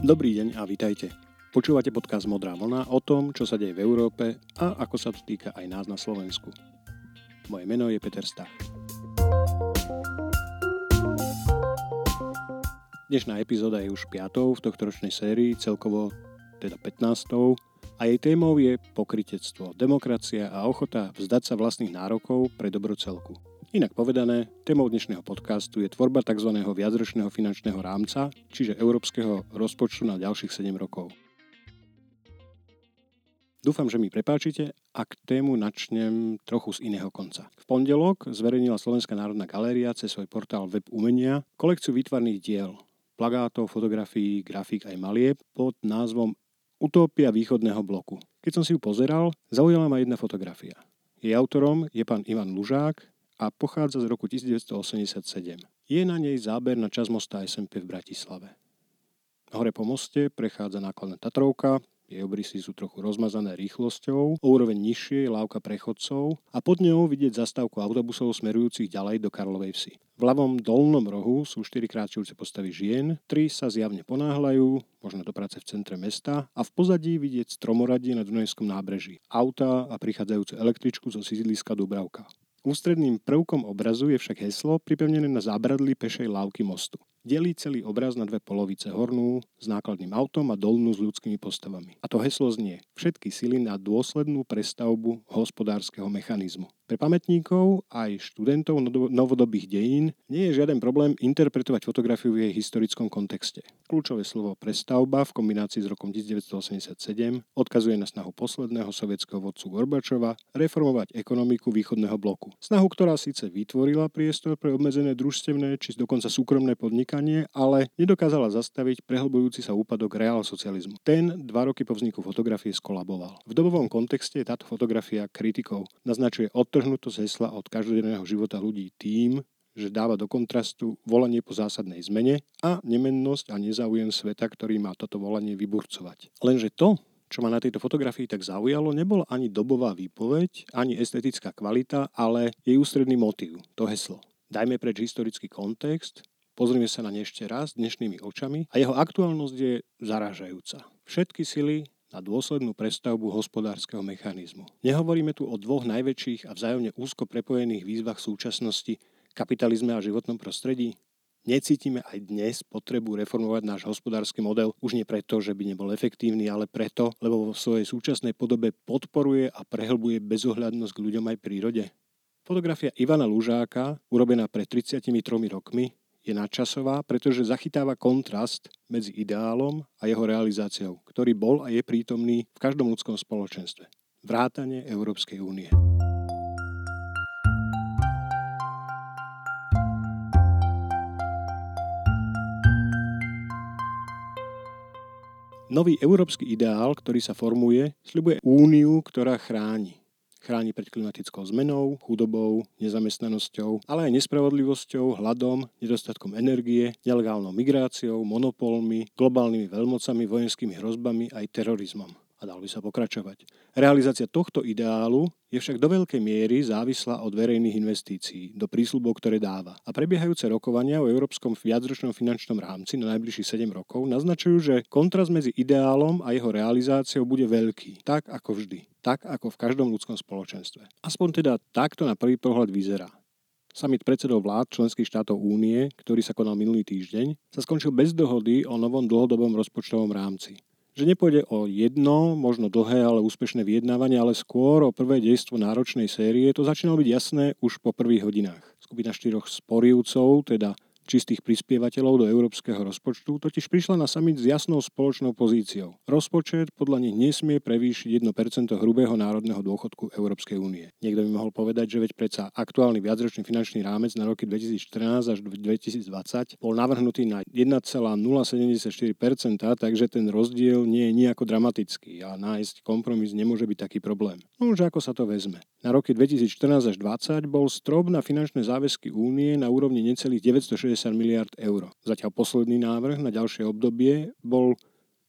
Dobrý deň a vítajte. Počúvate podcast Modrá vlna o tom, čo sa deje v Európe a ako sa to týka aj nás na Slovensku. Moje meno je Peter Stach. Dnešná epizóda je už piatou v tohto ročnej sérii, celkovo teda 15. A jej témou je pokritectvo, demokracia a ochota vzdať sa vlastných nárokov pre dobro celku. Inak povedané, témou dnešného podcastu je tvorba tzv. viacročného finančného rámca, čiže európskeho rozpočtu na ďalších 7 rokov. Dúfam, že mi prepáčite, ak tému načnem trochu z iného konca. V pondelok zverejnila Slovenská národná galéria cez svoj portál Web umenia kolekciu výtvarných diel, plagátov, fotografií, grafík aj malieb pod názvom Utópia východného bloku. Keď som si ju pozeral, zaujala ma jedna fotografia. Jej autorom je pán Ivan Lužák, a pochádza z roku 1987. Je na nej záber na čas mosta SMP v Bratislave. Hore po moste prechádza nákladná Tatrovka, jej obrysy sú trochu rozmazané rýchlosťou, o úroveň nižšie je lávka prechodcov a pod ňou vidieť zastávku autobusov smerujúcich ďalej do Karlovej vsi. V ľavom dolnom rohu sú 4 kráčujúce postavy žien, 3 sa zjavne ponáhľajú, možno do práce v centre mesta a v pozadí vidieť stromoradie na Dunajskom nábreží, auta a prichádzajúcu električku zo sídliska Dubravka. Ústredným prvkom obrazu je však heslo pripevnené na zábradli pešej lávky mostu. Delí celý obraz na dve polovice, hornú s nákladným autom a dolnú s ľudskými postavami. A to heslo znie všetky sily na dôslednú prestavbu hospodárskeho mechanizmu. Pre pamätníkov aj študentov novodobých dejín nie je žiaden problém interpretovať fotografiu v jej historickom kontexte. Kľúčové slovo prestavba v kombinácii s rokom 1987 odkazuje na snahu posledného sovietského vodcu Gorbačova reformovať ekonomiku východného bloku. Snahu, ktorá síce vytvorila priestor pre obmedzené družstevné či dokonca súkromné podniky, podnikanie, ale nedokázala zastaviť prehlbujúci sa úpadok socializmu. Ten dva roky po vzniku fotografie skolaboval. V dobovom kontexte je táto fotografia kritikou. Naznačuje odtrhnutosť hesla od každodenného života ľudí tým, že dáva do kontrastu volanie po zásadnej zmene a nemennosť a nezáujem sveta, ktorý má toto volanie vyburcovať. Lenže to, čo ma na tejto fotografii tak zaujalo, nebol ani dobová výpoveď, ani estetická kvalita, ale jej ústredný motív, to heslo. Dajme preč historický kontext, Pozrime sa na ne ešte raz dnešnými očami a jeho aktuálnosť je zarážajúca. Všetky sily na dôslednú prestavbu hospodárskeho mechanizmu. Nehovoríme tu o dvoch najväčších a vzájomne úzko prepojených výzvach súčasnosti, kapitalizme a životnom prostredí? Necítime aj dnes potrebu reformovať náš hospodársky model už nie preto, že by nebol efektívny, ale preto, lebo vo svojej súčasnej podobe podporuje a prehlbuje bezohľadnosť k ľuďom aj prírode. Fotografia Ivana Lužáka, urobená pred 33 rokmi, je nadčasová, pretože zachytáva kontrast medzi ideálom a jeho realizáciou, ktorý bol a je prítomný v každom ľudskom spoločenstve. Vrátanie Európskej únie. Nový európsky ideál, ktorý sa formuje, sľubuje úniu, ktorá chráni chráni pred klimatickou zmenou, chudobou, nezamestnanosťou, ale aj nespravodlivosťou, hladom, nedostatkom energie, nelegálnou migráciou, monopolmi, globálnymi veľmocami, vojenskými hrozbami aj terorizmom a dal by sa pokračovať. Realizácia tohto ideálu je však do veľkej miery závislá od verejných investícií, do prísľubov, ktoré dáva. A prebiehajúce rokovania o Európskom viacročnom finančnom rámci na najbližších 7 rokov naznačujú, že kontrast medzi ideálom a jeho realizáciou bude veľký, tak ako vždy, tak ako v každom ľudskom spoločenstve. Aspoň teda takto na prvý pohľad vyzerá. Summit predsedov vlád členských štátov únie, ktorý sa konal minulý týždeň, sa skončil bez dohody o novom dlhodobom rozpočtovom rámci že nepôjde o jedno, možno dlhé, ale úspešné vyjednávanie, ale skôr o prvé dejstvo náročnej série, to začínalo byť jasné už po prvých hodinách. Skupina štyroch sporivcov, teda čistých prispievateľov do európskeho rozpočtu totiž prišla na summit s jasnou spoločnou pozíciou. Rozpočet podľa nich nesmie prevýšiť 1% hrubého národného dôchodku Európskej únie. Niekto by mohol povedať, že veď predsa aktuálny viacročný finančný rámec na roky 2014 až 2020 bol navrhnutý na 1,074%, takže ten rozdiel nie je nejako dramatický a nájsť kompromis nemôže byť taký problém. No už ako sa to vezme. Na roky 2014 až 2020 bol strop na finančné záväzky únie na úrovni necelých 960 160 miliard eur. Zatiaľ posledný návrh na ďalšie obdobie bol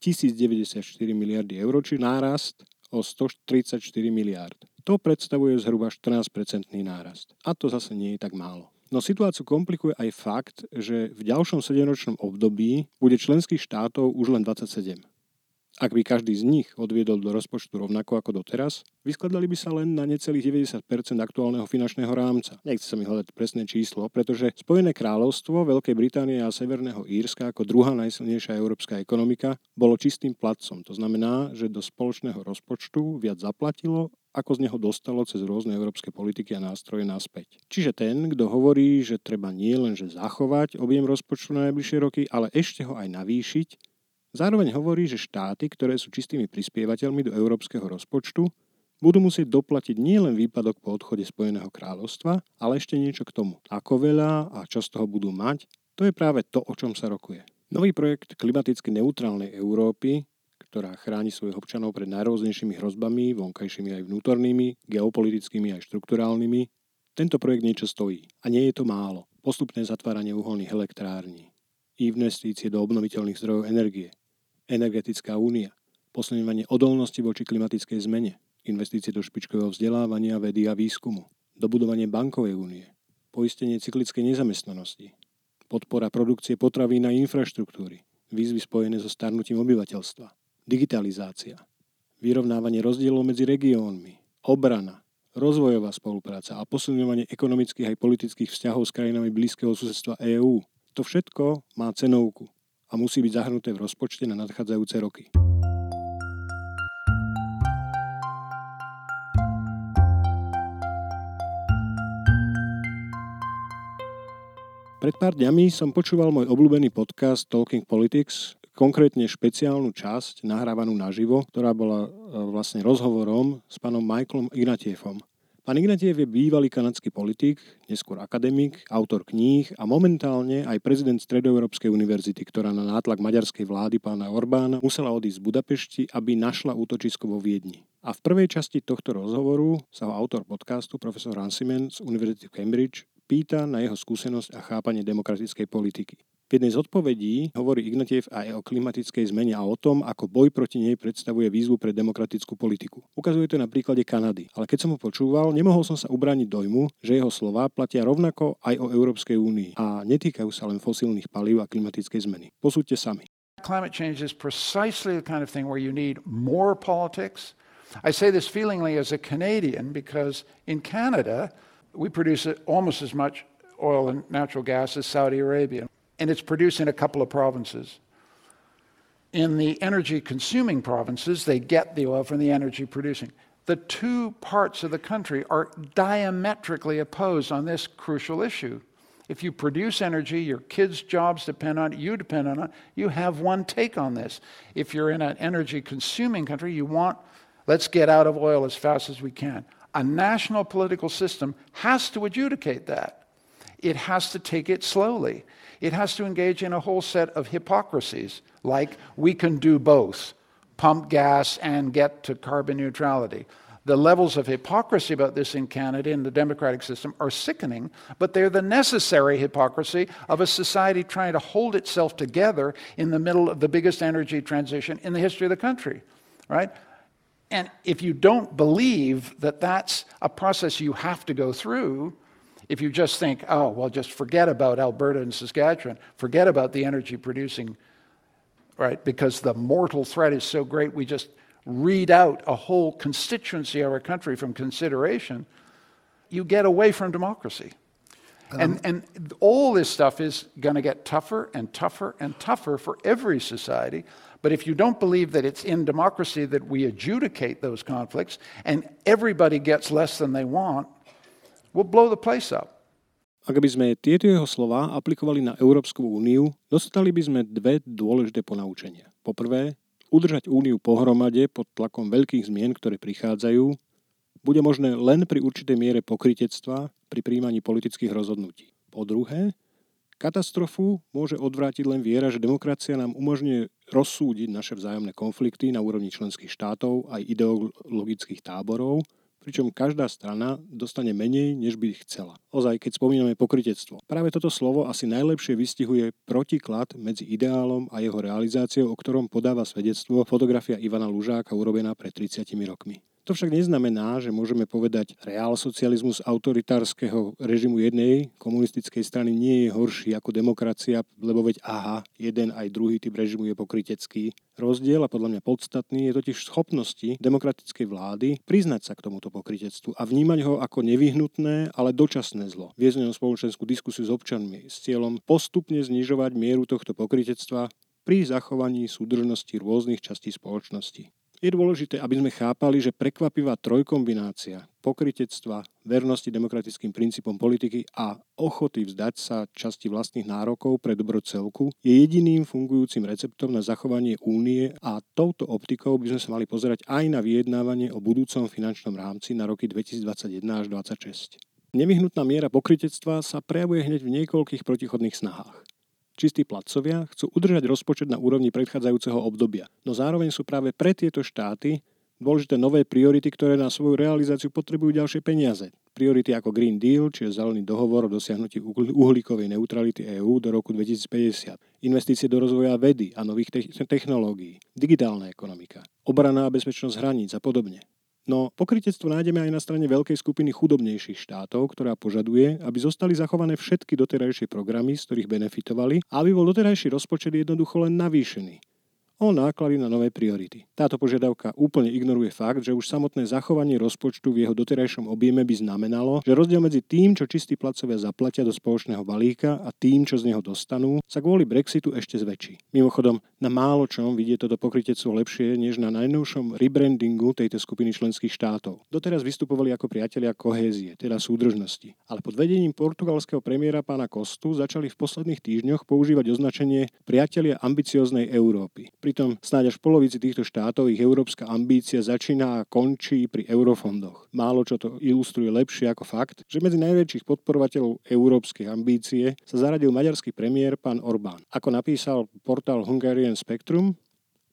1094 miliardy eur, či nárast o 134 miliard. To predstavuje zhruba 14-percentný nárast. A to zase nie je tak málo. No situáciu komplikuje aj fakt, že v ďalšom 7-ročnom období bude členských štátov už len 27. Ak by každý z nich odviedol do rozpočtu rovnako ako doteraz, vyskladali by sa len na necelých 90% aktuálneho finančného rámca. Nechce sa mi hľadať presné číslo, pretože Spojené kráľovstvo, Veľkej Británie a Severného Írska ako druhá najsilnejšia európska ekonomika bolo čistým placom. To znamená, že do spoločného rozpočtu viac zaplatilo ako z neho dostalo cez rôzne európske politiky a nástroje naspäť. Čiže ten, kto hovorí, že treba nie len zachovať objem rozpočtu na najbližšie roky, ale ešte ho aj navýšiť, Zároveň hovorí, že štáty, ktoré sú čistými prispievateľmi do európskeho rozpočtu, budú musieť doplatiť nielen výpadok po odchode Spojeného kráľovstva, ale ešte niečo k tomu. Ako veľa a čo z toho budú mať, to je práve to, o čom sa rokuje. Nový projekt klimaticky neutrálnej Európy, ktorá chráni svojich občanov pred najrôznejšími hrozbami, vonkajšími aj vnútornými, geopolitickými aj štrukturálnymi, tento projekt niečo stojí. A nie je to málo. Postupné zatváranie uholných elektrární, investície do obnoviteľných zdrojov energie, energetická únia, posilňovanie odolnosti voči klimatickej zmene, investície do špičkového vzdelávania, vedy a výskumu, dobudovanie bankovej únie, poistenie cyklickej nezamestnanosti, podpora produkcie potravín a infraštruktúry, výzvy spojené so starnutím obyvateľstva, digitalizácia, vyrovnávanie rozdielov medzi regiónmi, obrana, rozvojová spolupráca a posilňovanie ekonomických aj politických vzťahov s krajinami blízkeho susedstva EÚ, to všetko má cenovku a musí byť zahrnuté v rozpočte na nadchádzajúce roky. Pred pár dňami som počúval môj obľúbený podcast Talking Politics, konkrétne špeciálnu časť nahrávanú naživo, ktorá bola e, vlastne rozhovorom s pánom Michaelom Ignatievom. Pán Ignatiev je bývalý kanadský politik, neskôr akademik, autor kníh a momentálne aj prezident Stredoeurópskej univerzity, ktorá na nátlak maďarskej vlády pána Orbána musela odísť z Budapešti, aby našla útočisko vo Viedni. A v prvej časti tohto rozhovoru sa ho autor podcastu, profesor Ransimen z Univerzity Cambridge, pýta na jeho skúsenosť a chápanie demokratickej politiky. V jednej z odpovedí hovorí Ignatiev aj o klimatickej zmene a o tom, ako boj proti nej predstavuje výzvu pre demokratickú politiku. Ukazuje to na príklade Kanady, ale keď som ho počúval, nemohol som sa ubrániť dojmu, že jeho slova platia rovnako aj o Európskej únii a netýkajú sa len fosílnych palív a klimatickej zmeny. Posúďte sami. Climate change is precisely the kind of thing where you need more politics. I say this feelingly as a Canadian because in Canada, we produce almost as much oil and natural gas as Saudi Arabia and it's produced in a couple of provinces. In the energy consuming provinces, they get the oil from the energy producing. The two parts of the country are diametrically opposed on this crucial issue. If you produce energy, your kids' jobs depend on it, you depend on it, you have one take on this. If you're in an energy consuming country, you want, let's get out of oil as fast as we can. A national political system has to adjudicate that. It has to take it slowly it has to engage in a whole set of hypocrisies, like we can do both pump gas and get to carbon neutrality. The levels of hypocrisy about this in Canada in the democratic system are sickening, but they're the necessary hypocrisy of a society trying to hold itself together in the middle of the biggest energy transition in the history of the country, right? And if you don't believe that that's a process you have to go through, if you just think, oh, well, just forget about Alberta and Saskatchewan, forget about the energy producing, right? Because the mortal threat is so great, we just read out a whole constituency of our country from consideration, you get away from democracy. Um, and, and all this stuff is going to get tougher and tougher and tougher for every society. But if you don't believe that it's in democracy that we adjudicate those conflicts and everybody gets less than they want, will blow the place up. Ak by sme tieto jeho slova aplikovali na Európsku úniu, dostali by sme dve dôležité ponaučenia. Poprvé, udržať úniu pohromade pod tlakom veľkých zmien, ktoré prichádzajú, bude možné len pri určitej miere pokritectva pri príjmaní politických rozhodnutí. Po druhé, katastrofu môže odvrátiť len viera, že demokracia nám umožňuje rozsúdiť naše vzájomné konflikty na úrovni členských štátov aj ideologických táborov pričom každá strana dostane menej, než by chcela. Ozaj, keď spomíname pokritectvo. Práve toto slovo asi najlepšie vystihuje protiklad medzi ideálom a jeho realizáciou, o ktorom podáva svedectvo fotografia Ivana Lužáka urobená pred 30 rokmi. To však neznamená, že môžeme povedať, reál socializmus autoritárskeho režimu jednej komunistickej strany nie je horší ako demokracia, lebo veď aha, jeden aj druhý typ režimu je pokrytecký. Rozdiel a podľa mňa podstatný je totiž schopnosti demokratickej vlády priznať sa k tomuto pokrytectvu a vnímať ho ako nevyhnutné, ale dočasné zlo. Viesť spoločenskú diskusiu s občanmi s cieľom postupne znižovať mieru tohto pokrytectva pri zachovaní súdržnosti rôznych častí spoločnosti. Je dôležité, aby sme chápali, že prekvapivá trojkombinácia pokritectva, vernosti demokratickým princípom politiky a ochoty vzdať sa časti vlastných nárokov pre dobro celku je jediným fungujúcim receptom na zachovanie únie a touto optikou by sme sa mali pozerať aj na vyjednávanie o budúcom finančnom rámci na roky 2021 až 2026. Nevyhnutná miera pokritectva sa prejavuje hneď v niekoľkých protichodných snahách. Čistí placovia chcú udržať rozpočet na úrovni predchádzajúceho obdobia, no zároveň sú práve pre tieto štáty dôležité nové priority, ktoré na svoju realizáciu potrebujú ďalšie peniaze. Priority ako Green Deal, čiže zelený dohovor o dosiahnutí uhlíkovej neutrality EÚ do roku 2050, investície do rozvoja vedy a nových technológií, digitálna ekonomika, obrana a bezpečnosť hraníc a podobne. No pokrytectvo nájdeme aj na strane veľkej skupiny chudobnejších štátov, ktorá požaduje, aby zostali zachované všetky doterajšie programy, z ktorých benefitovali, a aby bol doterajší rozpočet jednoducho len navýšený o náklady na nové priority. Táto požiadavka úplne ignoruje fakt, že už samotné zachovanie rozpočtu v jeho doterajšom objeme by znamenalo, že rozdiel medzi tým, čo čistí placovia zaplatia do spoločného balíka a tým, čo z neho dostanú, sa kvôli Brexitu ešte zväčší. Mimochodom, na málo čom vidie toto pokrytectvo lepšie, než na najnovšom rebrandingu tejto skupiny členských štátov. Doteraz vystupovali ako priatelia kohézie, teda súdržnosti. Ale pod vedením portugalského premiéra pána Kostu začali v posledných týždňoch používať označenie priatelia ambicioznej Európy. Pritom snáď až v polovici týchto štátov ich európska ambícia začína a končí pri eurofondoch. Málo čo to ilustruje lepšie ako fakt, že medzi najväčších podporovateľov európskej ambície sa zaradil maďarský premiér pán Orbán. Ako napísal portál Hungarian Spectrum,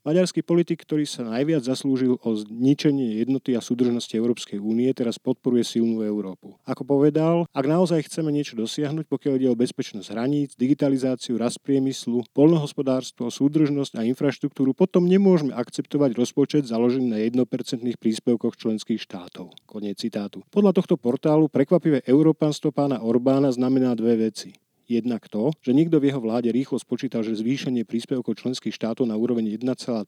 Maďarský politik, ktorý sa najviac zaslúžil o zničenie jednoty a súdržnosti Európskej únie, teraz podporuje silnú Európu. Ako povedal, ak naozaj chceme niečo dosiahnuť, pokiaľ ide o bezpečnosť hraníc, digitalizáciu, rast priemyslu, polnohospodárstvo, súdržnosť a infraštruktúru, potom nemôžeme akceptovať rozpočet založený na 1% príspevkoch členských štátov. Koniec citátu. Podľa tohto portálu prekvapivé európanstvo pána Orbána znamená dve veci. Jednak to, že nikto v jeho vláde rýchlo spočítal, že zvýšenie príspevkov členských štátov na úroveň 1,3%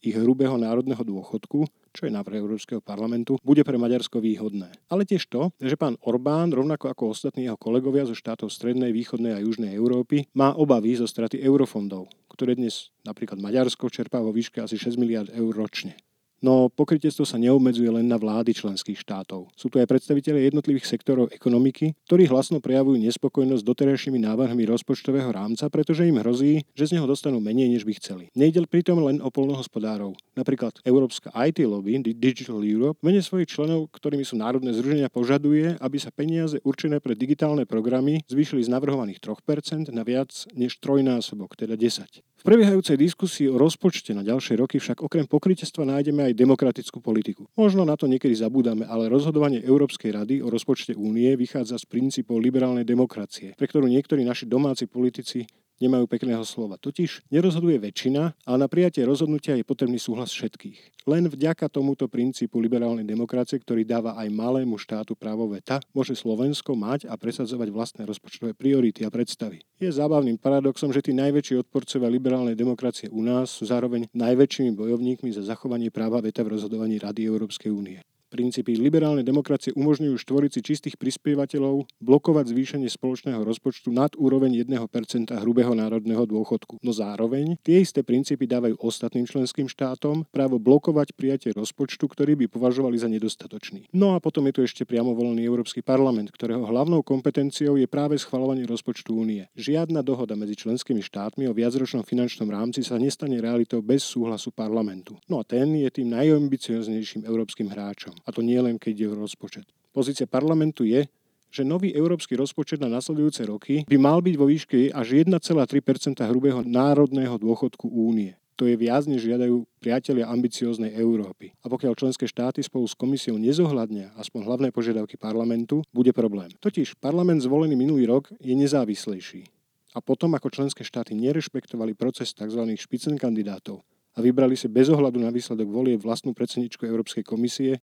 ich hrubého národného dôchodku, čo je návrh Európskeho parlamentu, bude pre Maďarsko výhodné. Ale tiež to, že pán Orbán, rovnako ako ostatní jeho kolegovia zo štátov Strednej, Východnej a Južnej Európy, má obavy zo straty eurofondov, ktoré dnes napríklad Maďarsko čerpá vo výške asi 6 miliard eur ročne. No pokrytectvo sa neobmedzuje len na vlády členských štátov. Sú tu aj predstavitelia jednotlivých sektorov ekonomiky, ktorí hlasno prejavujú nespokojnosť doterajšími návrhmi rozpočtového rámca, pretože im hrozí, že z neho dostanú menej, než by chceli. Nejde pritom len o polnohospodárov. Napríklad Európska IT lobby, Digital Europe, mene svojich členov, ktorými sú národné združenia, požaduje, aby sa peniaze určené pre digitálne programy zvýšili z navrhovaných 3% na viac než trojnásobok, teda 10. V prebiehajúcej diskusii o rozpočte na ďalšie roky však okrem pokrytectva nájdeme aj demokratickú politiku. Možno na to niekedy zabúdame, ale rozhodovanie Európskej rady o rozpočte únie vychádza z princípov liberálnej demokracie, pre ktorú niektorí naši domáci politici nemajú pekného slova. Totiž nerozhoduje väčšina, ale na prijatie rozhodnutia je potrebný súhlas všetkých. Len vďaka tomuto princípu liberálnej demokracie, ktorý dáva aj malému štátu právo veta, môže Slovensko mať a presadzovať vlastné rozpočtové priority a predstavy. Je zábavným paradoxom, že tí najväčší odporcovia liberálnej demokracie u nás sú zároveň najväčšími bojovníkmi za zachovanie práva veta v rozhodovaní Rady Európskej únie. Princípy liberálnej demokracie umožňujú štvorici čistých prispievateľov blokovať zvýšenie spoločného rozpočtu nad úroveň 1% hrubého národného dôchodku. No zároveň tie isté princípy dávajú ostatným členským štátom právo blokovať prijatie rozpočtu, ktorý by považovali za nedostatočný. No a potom je tu ešte priamo volený Európsky parlament, ktorého hlavnou kompetenciou je práve schvalovanie rozpočtu únie. Žiadna dohoda medzi členskými štátmi o viacročnom finančnom rámci sa nestane realitou bez súhlasu parlamentu. No a ten je tým najambicioznejším európskym hráčom. A to nie len, keď o rozpočet. Pozícia parlamentu je, že nový európsky rozpočet na nasledujúce roky by mal byť vo výške až 1,3% hrubého národného dôchodku únie. To je viac, než žiadajú priatelia ambicióznej Európy. A pokiaľ členské štáty spolu s komisiou nezohľadnia aspoň hlavné požiadavky parlamentu, bude problém. Totiž parlament zvolený minulý rok je nezávislejší. A potom, ako členské štáty nerešpektovali proces tzv. špicen kandidátov, a vybrali si bez ohľadu na výsledok volie vlastnú predsedničku Európskej komisie,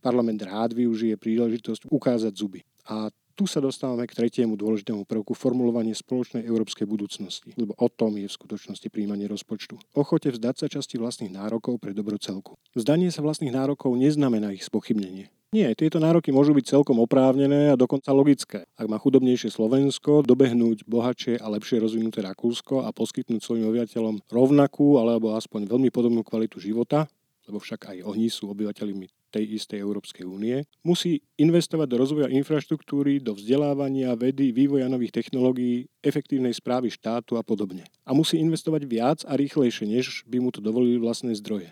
parlament rád využije príležitosť ukázať zuby. A tu sa dostávame k tretiemu dôležitému prvku formulovanie spoločnej európskej budúcnosti, lebo o tom je v skutočnosti príjmanie rozpočtu. Ochote vzdať sa časti vlastných nárokov pre dobro celku. Vzdanie sa vlastných nárokov neznamená ich spochybnenie. Nie, tieto nároky môžu byť celkom oprávnené a dokonca logické. Ak má chudobnejšie Slovensko dobehnúť bohatšie a lepšie rozvinuté Rakúsko a poskytnúť svojim obyvateľom rovnakú alebo aspoň veľmi podobnú kvalitu života, lebo však aj oni sú obyvateľmi tej istej Európskej únie, musí investovať do rozvoja infraštruktúry, do vzdelávania, vedy, vývoja nových technológií, efektívnej správy štátu a podobne. A musí investovať viac a rýchlejšie, než by mu to dovolili vlastné zdroje.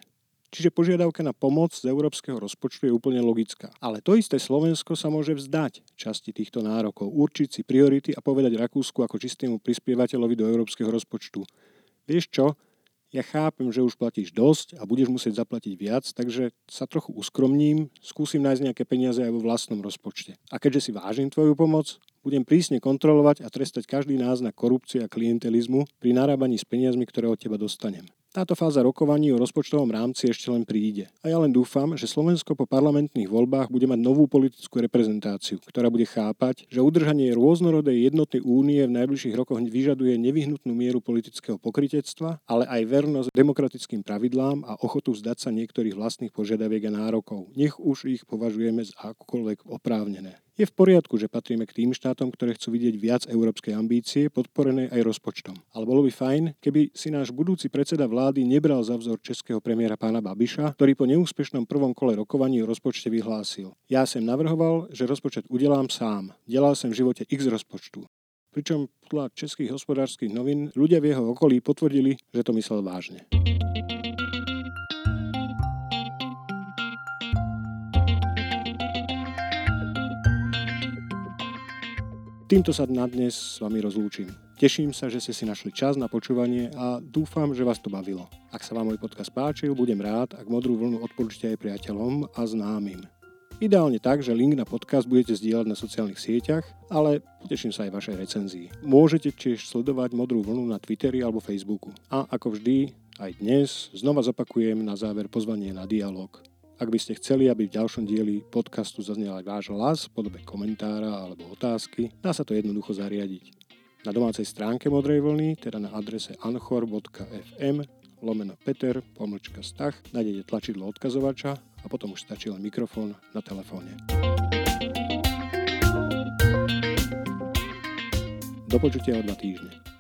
Čiže požiadavka na pomoc z európskeho rozpočtu je úplne logická. Ale to isté Slovensko sa môže vzdať časti týchto nárokov, určiť si priority a povedať Rakúsku ako čistému prispievateľovi do európskeho rozpočtu. Vieš čo? Ja chápem, že už platíš dosť a budeš musieť zaplatiť viac, takže sa trochu uskromním, skúsim nájsť nejaké peniaze aj vo vlastnom rozpočte. A keďže si vážim tvoju pomoc, budem prísne kontrolovať a trestať každý náznak korupcie a klientelizmu pri narábaní s peniazmi, ktoré od teba dostanem. Táto fáza rokovaní o rozpočtovom rámci ešte len príde. A ja len dúfam, že Slovensko po parlamentných voľbách bude mať novú politickú reprezentáciu, ktorá bude chápať, že udržanie rôznorodej jednotnej únie v najbližších rokoch vyžaduje nevyhnutnú mieru politického pokritectva, ale aj vernosť demokratickým pravidlám a ochotu vzdať sa niektorých vlastných požiadaviek a nárokov. Nech už ich považujeme za akokoľvek oprávnené. Je v poriadku, že patríme k tým štátom, ktoré chcú vidieť viac európskej ambície, podporené aj rozpočtom. Ale bolo by fajn, keby si náš budúci predseda vlády nebral za vzor českého premiéra pána Babiša, ktorý po neúspešnom prvom kole rokovaní o rozpočte vyhlásil. Ja som navrhoval, že rozpočet udelám sám. Delal som v živote x rozpočtu. Pričom podľa českých hospodárskych novín ľudia v jeho okolí potvrdili, že to myslel vážne. Týmto sa na dnes s vami rozlúčim. Teším sa, že ste si našli čas na počúvanie a dúfam, že vás to bavilo. Ak sa vám môj podcast páčil, budem rád, ak modrú vlnu odporúčite aj priateľom a známym. Ideálne tak, že link na podcast budete zdieľať na sociálnych sieťach, ale poteším sa aj vašej recenzii. Môžete tiež sledovať modrú vlnu na Twitteri alebo Facebooku. A ako vždy, aj dnes znova zopakujem na záver pozvanie na dialog. Ak by ste chceli, aby v ďalšom dieli podcastu zaznel aj váš hlas v podobe komentára alebo otázky, dá sa to jednoducho zariadiť. Na domácej stránke Modrej vlny, teda na adrese anchor.fm lomeno Peter, pomlčka stach, nájdete tlačidlo odkazovača a potom už stačí len mikrofón na telefóne. Do počutia o dva týždne.